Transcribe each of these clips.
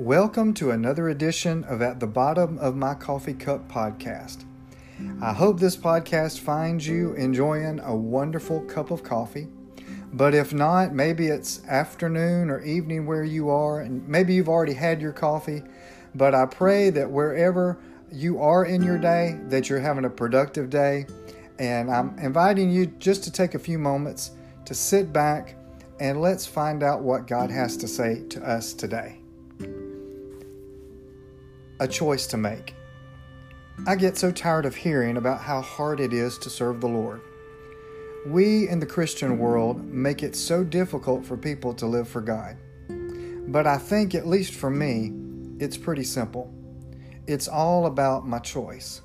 Welcome to another edition of At the Bottom of My Coffee Cup podcast. I hope this podcast finds you enjoying a wonderful cup of coffee. But if not, maybe it's afternoon or evening where you are, and maybe you've already had your coffee. But I pray that wherever you are in your day, that you're having a productive day. And I'm inviting you just to take a few moments to sit back and let's find out what God has to say to us today. A choice to make. I get so tired of hearing about how hard it is to serve the Lord. We in the Christian world make it so difficult for people to live for God. But I think, at least for me, it's pretty simple. It's all about my choice.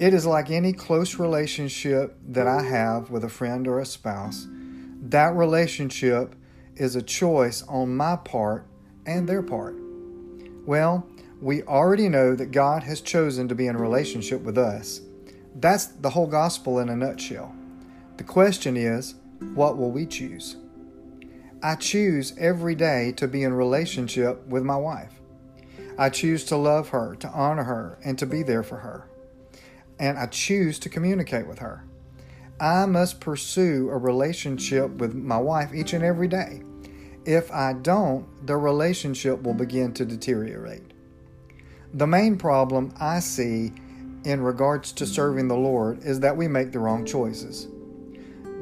It is like any close relationship that I have with a friend or a spouse. That relationship is a choice on my part and their part. Well, we already know that God has chosen to be in relationship with us. That's the whole gospel in a nutshell. The question is, what will we choose? I choose every day to be in relationship with my wife. I choose to love her, to honor her, and to be there for her. And I choose to communicate with her. I must pursue a relationship with my wife each and every day. If I don't, the relationship will begin to deteriorate. The main problem I see in regards to serving the Lord is that we make the wrong choices.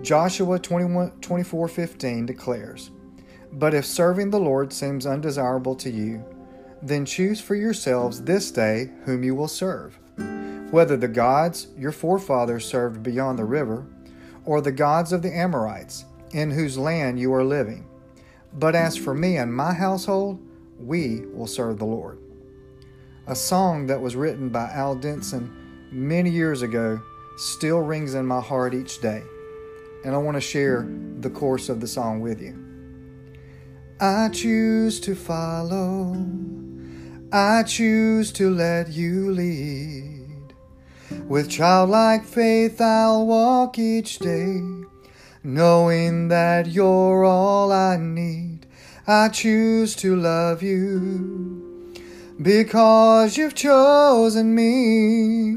Joshua 21, 24 15 declares, But if serving the Lord seems undesirable to you, then choose for yourselves this day whom you will serve, whether the gods your forefathers served beyond the river, or the gods of the Amorites, in whose land you are living. But as for me and my household, we will serve the Lord. A song that was written by Al Denson many years ago still rings in my heart each day, and I want to share the course of the song with you. I choose to follow. I choose to let you lead. With childlike faith, I'll walk each day, knowing that you're all I need. I choose to love you because you've chosen me.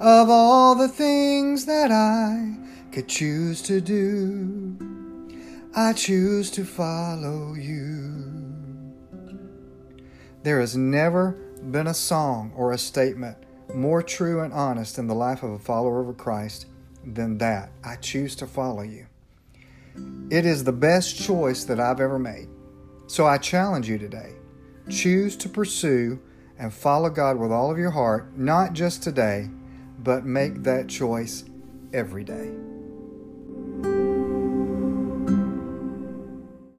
Of all the things that I could choose to do, I choose to follow you. There has never been a song or a statement more true and honest in the life of a follower of Christ than that. I choose to follow you. It is the best choice that I've ever made. So I challenge you today choose to pursue and follow God with all of your heart, not just today, but make that choice every day.